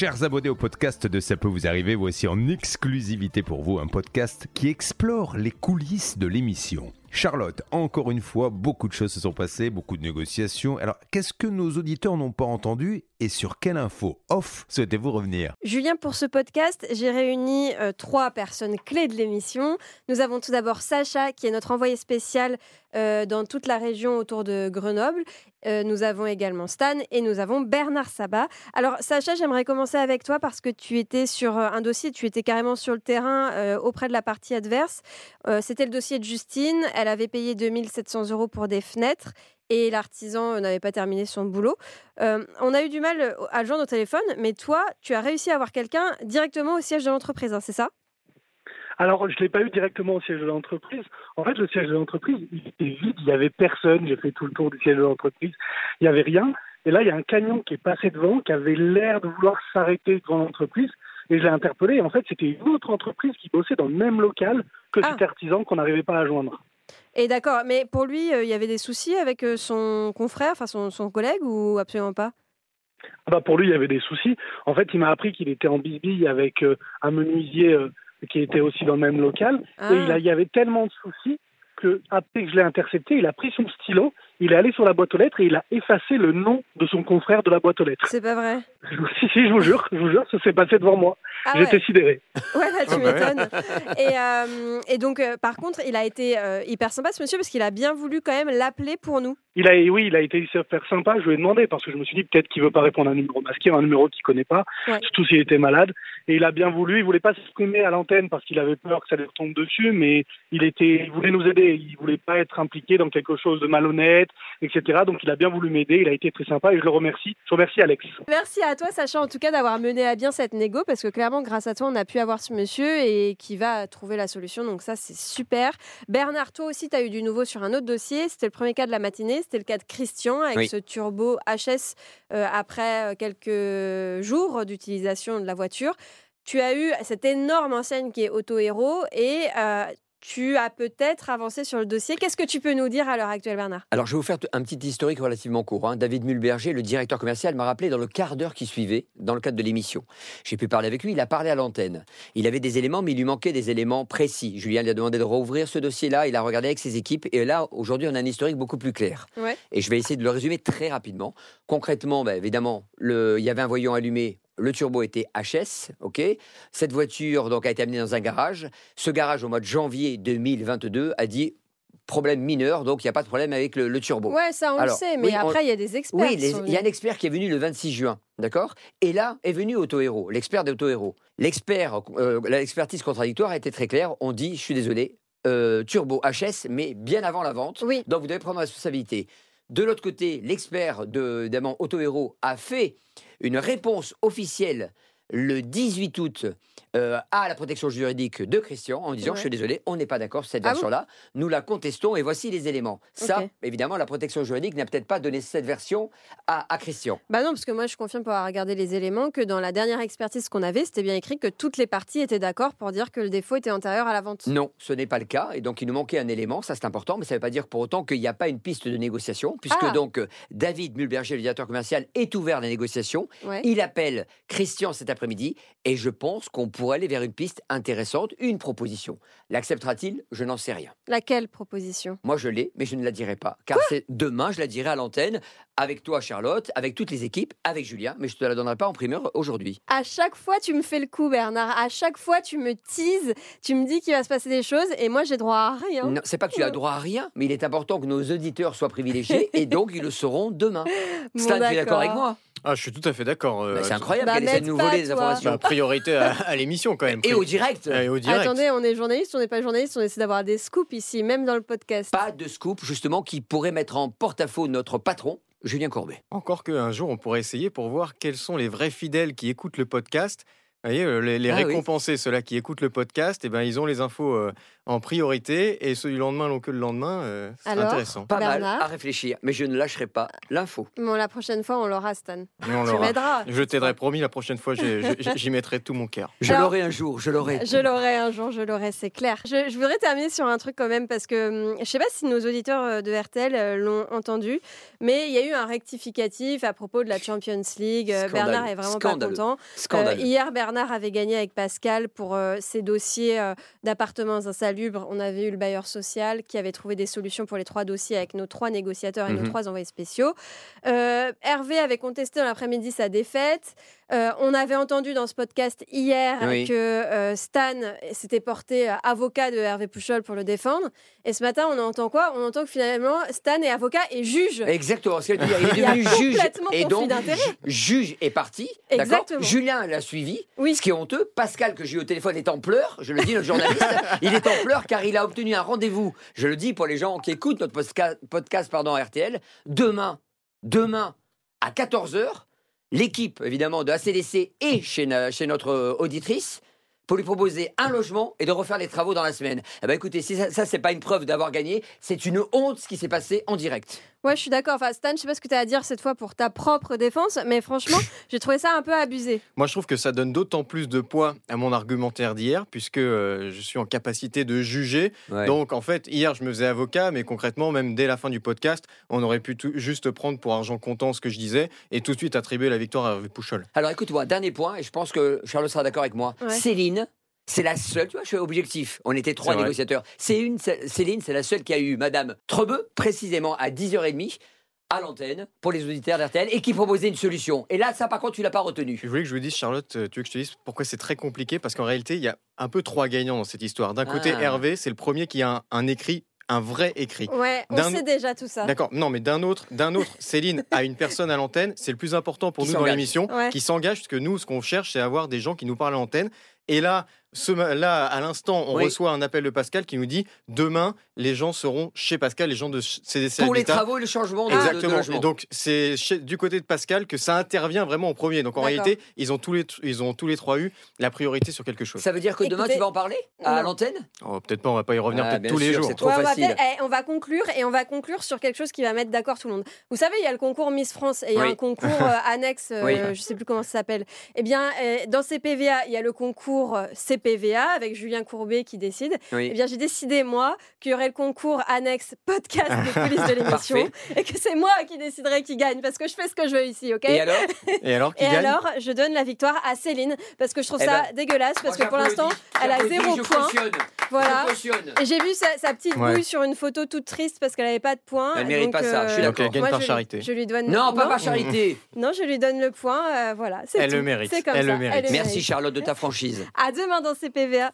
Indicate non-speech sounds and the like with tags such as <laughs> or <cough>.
Chers abonnés au podcast de Ça peut vous arriver, voici en exclusivité pour vous un podcast qui explore les coulisses de l'émission. Charlotte, encore une fois, beaucoup de choses se sont passées, beaucoup de négociations. Alors, qu'est-ce que nos auditeurs n'ont pas entendu et sur quelle info off souhaitez-vous revenir? Julien, pour ce podcast, j'ai réuni euh, trois personnes clés de l'émission. Nous avons tout d'abord Sacha, qui est notre envoyé spécial euh, dans toute la région autour de Grenoble. Euh, nous avons également Stan et nous avons Bernard Sabat. Alors, Sacha, j'aimerais commencer avec toi parce que tu étais sur un dossier, tu étais carrément sur le terrain auprès de la partie adverse. C'était le dossier de Justine. Elle avait payé 2700 euros pour des fenêtres et l'artisan euh, n'avait pas terminé son boulot. Euh, on a eu du mal euh, à le joindre au téléphone, mais toi, tu as réussi à avoir quelqu'un directement au siège de l'entreprise, hein, c'est ça? Alors, je ne l'ai pas eu directement au siège de l'entreprise. En fait, le siège de l'entreprise, il était vide, il n'y avait personne. J'ai fait tout le tour du siège de l'entreprise. Il n'y avait rien. Et là, il y a un camion qui est passé devant, qui avait l'air de vouloir s'arrêter devant l'entreprise. Et je l'ai interpellé. Et en fait, c'était une autre entreprise qui bossait dans le même local que ah. cet artisan qu'on n'arrivait pas à joindre. Et d'accord, mais pour lui, euh, il y avait des soucis avec euh, son confrère, enfin son, collègue, ou absolument pas? Ah bah Pour lui, il y avait des soucis. En fait, il m'a appris qu'il était en bisbille avec euh, un menuisier qui était aussi dans le même local. Et il, ah. il y avait tellement de soucis que après que je l'ai intercepté, il a pris son stylo, il est allé sur la boîte aux lettres et il a effacé le nom de son confrère de la boîte aux lettres. C'est pas vrai. <laughs> Si, si, je vous jure, je vous jure, ça s'est passé devant moi. Ah J'étais sidéré. Ouais, là, tu ah bah m'étonnes. Et, euh, et, donc, euh, par contre, il a été euh, hyper sympa ce monsieur parce qu'il a bien voulu quand même l'appeler pour nous. Il a, oui, il a été super sympa. Je lui ai demandé parce que je me suis dit peut-être qu'il veut pas répondre à un numéro masqué, un numéro qu'il connaît pas, surtout s'il était malade. Et il a bien voulu. Il voulait pas s'exprimer à l'antenne parce qu'il avait peur que ça lui retombe dessus, mais il était, il voulait nous aider. Il voulait pas être impliqué dans quelque chose de malhonnête, etc. Donc il a bien voulu m'aider. Il a été très sympa et je le remercie. Je remercie Alex. Merci à toi, Sacha, en tout cas d'avoir mené à bien cette négo parce que clairement, grâce à toi, on a pu avoir ce monsieur et qui va trouver la solution. Donc ça, c'est super. Bernard, toi aussi, tu as eu du nouveau sur un autre dossier. C'était le premier cas de la matinée. C'était le cas de Christian avec ce turbo HS euh, après euh, quelques jours d'utilisation de la voiture. Tu as eu cette énorme enseigne qui est Auto Hero et euh, tu as peut-être avancé sur le dossier. Qu'est-ce que tu peux nous dire à l'heure actuelle, Bernard? Alors, je vais vous faire un petit historique relativement court. Hein. David Mulberger, le directeur commercial, m'a rappelé dans le quart d'heure qui suivait, dans le cadre de l'émission. J'ai pu parler avec lui, il a parlé à l'antenne. Il avait des éléments, mais il lui manquait des éléments précis. Julien lui a demandé de rouvrir ce dossier-là, il a regardé avec ses équipes, et là, aujourd'hui, on a un historique beaucoup plus clair. Et je vais essayer de le résumer très rapidement. Concrètement, bah, évidemment, le... il y avait un voyant allumé le turbo était HS, ok. Cette voiture donc a été amenée dans un garage. Ce garage, au mois de janvier 2022, a dit problème mineur, donc il n'y a pas de problème avec le, turbo. Ouais, ça on le sait, mais après il y a des experts. Oui, il y a un expert qui est venu le 26 juin, d'accord Et là est venu Autohero, l'expert d'Autohero. L'expert, euh, l'expertise contradictoire a été très claire. On dit, je suis désolé, euh, turbo HS, mais bien avant la vente. Oui. Donc vous devez prendre la responsabilité. De l'autre côté, l'expert de Autohero a fait une réponse officielle le 18 août euh, à la protection juridique de Christian en disant Je suis désolé, on n'est pas d'accord sur cette ah version-là, nous la contestons et voici les éléments. Ça, évidemment, la protection juridique n'a peut-être pas donné cette version à, Christian. Bah non, parce que moi je confirme pour avoir regardé les éléments que dans la dernière expertise qu'on avait, c'était bien écrit que toutes les parties étaient d'accord pour dire que le défaut était antérieur à la vente. Non, ce n'est pas le cas et donc il nous manquait un élément, ça c'est important, mais ça ne veut pas dire pour autant qu'il n'y a pas une piste de négociation, puisque ah. donc euh, David Mulberger, le directeur commercial, est ouvert à la négociation. Il appelle Christian cet après-midi et je pense qu'on pourrait aller vers une piste intéressante, une proposition. L'acceptera-t-il? Je n'en sais rien. Laquelle proposition? Moi, je l'ai, mais je ne la dirai pas. Car c'est demain, je la dirai à l'antenne, avec toi, Charlotte, avec toutes les équipes, avec Julien, mais je ne te la donnerai pas en primeur aujourd'hui. À chaque fois, tu me fais le coup, Bernard. À chaque fois, tu me teases, tu me dis qu'il va se passer des choses, et moi, j'ai droit à rien. Non, c'est pas que tu as droit à rien, mais il est important que nos auditeurs soient privilégiés, <laughs> et donc ils le seront demain. Stan, tu es d'accord avec moi? Ah, je suis tout à fait d'accord. Euh, c'est incroyable bah, qu'elle essaie de nous voler des informations. Bah, priorité à, l'émission quand même. Et au direct. Et au direct. Attendez, on est journaliste, on n'est pas journaliste, on essaie d'avoir des scoops ici, même dans le podcast. Pas de scoop justement qui pourrait mettre en porte-à-faux notre patron, Julien Courbet. Encore qu'un jour, on pourrait essayer pour voir quels sont les vrais fidèles qui écoutent le podcast Vous voyez, euh, les, les Ah oui. récompensés, ceux-là qui écoutent le podcast, eh ben, ils ont les infos euh, en priorité et ceux du lendemain l'ont que le lendemain. euh, c'est Alors intéressant. Pas mal Bernard à réfléchir, mais je ne lâcherai pas l'info. Bon, la prochaine fois, on l'aura, Stan. On Tu l'aura. m'aideras. Je t'aiderai promis, la prochaine fois, j'ai- j'ai- j'y mettrai tout mon cœur. Je Alors- l'aurai un jour, je l'aurai. Je l'aurai un jour, je l'aurai, c'est clair. Je, je voudrais terminer sur un truc quand même parce que hum, je sais pas si nos auditeurs euh, de RTL l'ont entendu, mais il y a eu un rectificatif à propos de la Champions League. Scandale. Bernard est vraiment pas content. Scandale. Euh, hier, Bernard avait gagné avec Pascal pour euh, ses dossiers euh, d'appartements insalubres. On avait eu le bailleur social qui avait trouvé des solutions pour les trois dossiers avec nos trois négociateurs et nos Mhm. trois envoyés spéciaux. Euh, Hervé avait contesté dans l'après-midi sa défaite. Euh, on avait entendu dans ce podcast hier Oui. que Stan s'était porté avocat de Hervé Pouchol pour le défendre. Et ce matin, on entend quoi? On entend que finalement, Stan est avocat et juge. Exactement, ce qu'elle dit. Il est devenu juge. Et donc, juge est parti. Exactement. Julien l'a suivi. Oui. Ce qui est honteux, Pascal, que j'ai eu au téléphone, est en pleurs. Je le dis, le journaliste. <laughs> il est en pleurs car il a obtenu un rendez-vous. Je le dis pour les gens qui écoutent notre podcast pardon, RTL. Demain, demain, à 14h, l'équipe, évidemment, de ACDC et chez, chez notre euh, auditrice pour lui proposer un logement et de refaire les travaux dans la semaine. Eh ben écoutez, si ça, ça c'est pas une preuve d'avoir gagné, c'est une honte ce qui s'est passé en direct. Ouais, je suis d'accord. Enfin, Stan, je sais pas ce que tu as à dire cette fois pour ta propre défense, mais franchement, <laughs> j'ai trouvé ça un peu abusé. Moi, je trouve que ça donne d'autant plus de poids à mon argumentaire d'hier, puisque euh, je suis en capacité de juger. Donc, en fait, hier, je me faisais avocat, mais concrètement, même dès la fin du podcast, on aurait pu tout- juste prendre pour argent comptant ce que je disais et tout de suite attribuer la victoire à Hervé Pouchol. Alors écoute-moi, dernier point, et je pense que Charles sera d'accord avec moi. Ouais. Céline, c'est la seule, tu vois, je suis objectif. On était trois négociateurs. C'est une, c'est- Céline, c'est la seule qui a eu Madame Trebeu, précisément à 10h30, à l'antenne, pour les auditeurs d'RTL, et qui proposait une solution. Et là, ça, par contre, tu l'as pas retenu. Je voulais que je vous dise, Charlotte, euh, tu veux que je te dise pourquoi c'est très compliqué? Parce qu'en réalité, il y a un peu trois gagnants dans cette histoire. D'un côté, Ah. Hervé, c'est le premier qui a un, un écrit, un vrai écrit. Ouais, on sait déjà tout ça. D'accord. Non, mais d'un autre, d'un autre, <laughs> Céline a une personne à l'antenne. C'est le plus important pour Qui nous dans l'émission, Ouais. qui s'engage, parce que nous, ce qu'on cherche, c'est avoir des gens qui nous parlent à l'antenne. Et là, ce, là, à l'instant, on Oui. reçoit un appel de Pascal qui nous dit demain, les gens seront chez Pascal, les gens de CDC Pour les travaux et le changement de, de- de Exactement. logement. Donc c'est du côté de Pascal que ça intervient vraiment en premier. Donc en réalité, ils ont tous les ils ont tous les trois eu la priorité sur quelque chose. Ça veut dire que demain, Écoutez- tu vas en parler à l'antenne? Oh, peut-être pas, on va pas y revenir Ah, tous les jours. c'est trop Ouais, on, va facile. eh, on va conclure et on va conclure sur quelque chose qui va mettre d'accord tout le monde. Vous savez, il y a le concours Miss France et il y a Oui. un concours euh, <laughs> annexe, euh, Oui. je sais plus comment ça s'appelle. Eh bien, euh, dans CPVA, il y a le concours euh, CPVA avec Julien Courbet qui décide. Oui. Eh bien, j'ai décidé, moi, qu'il y aurait le concours annexe podcast des coulisses de <laughs> l'émission et que c'est moi qui déciderai qui gagne parce que je fais ce que je veux ici, ok? Et alors? Et alors qui Et gagne? alors, je donne la victoire à Céline parce que je trouve Eh ça ben, dégueulasse parce que pour l'instant, elle a zéro point. Voilà. J'ai vu sa, sa petite Ouais. bouille sur une photo toute triste parce qu'elle n'avait pas de points. Elle mérite Donc, pas ça, je suis Donc d'accord. elle gagne moi, par je, charité. Je lui donne. Non, pas par charité. <laughs> Non, je lui donne le point. euh, voilà, c'est Elle tout. le mérite, C'est comme elle ça. le mérite. Merci Charlotte de ta franchise. À demain dans CPVA.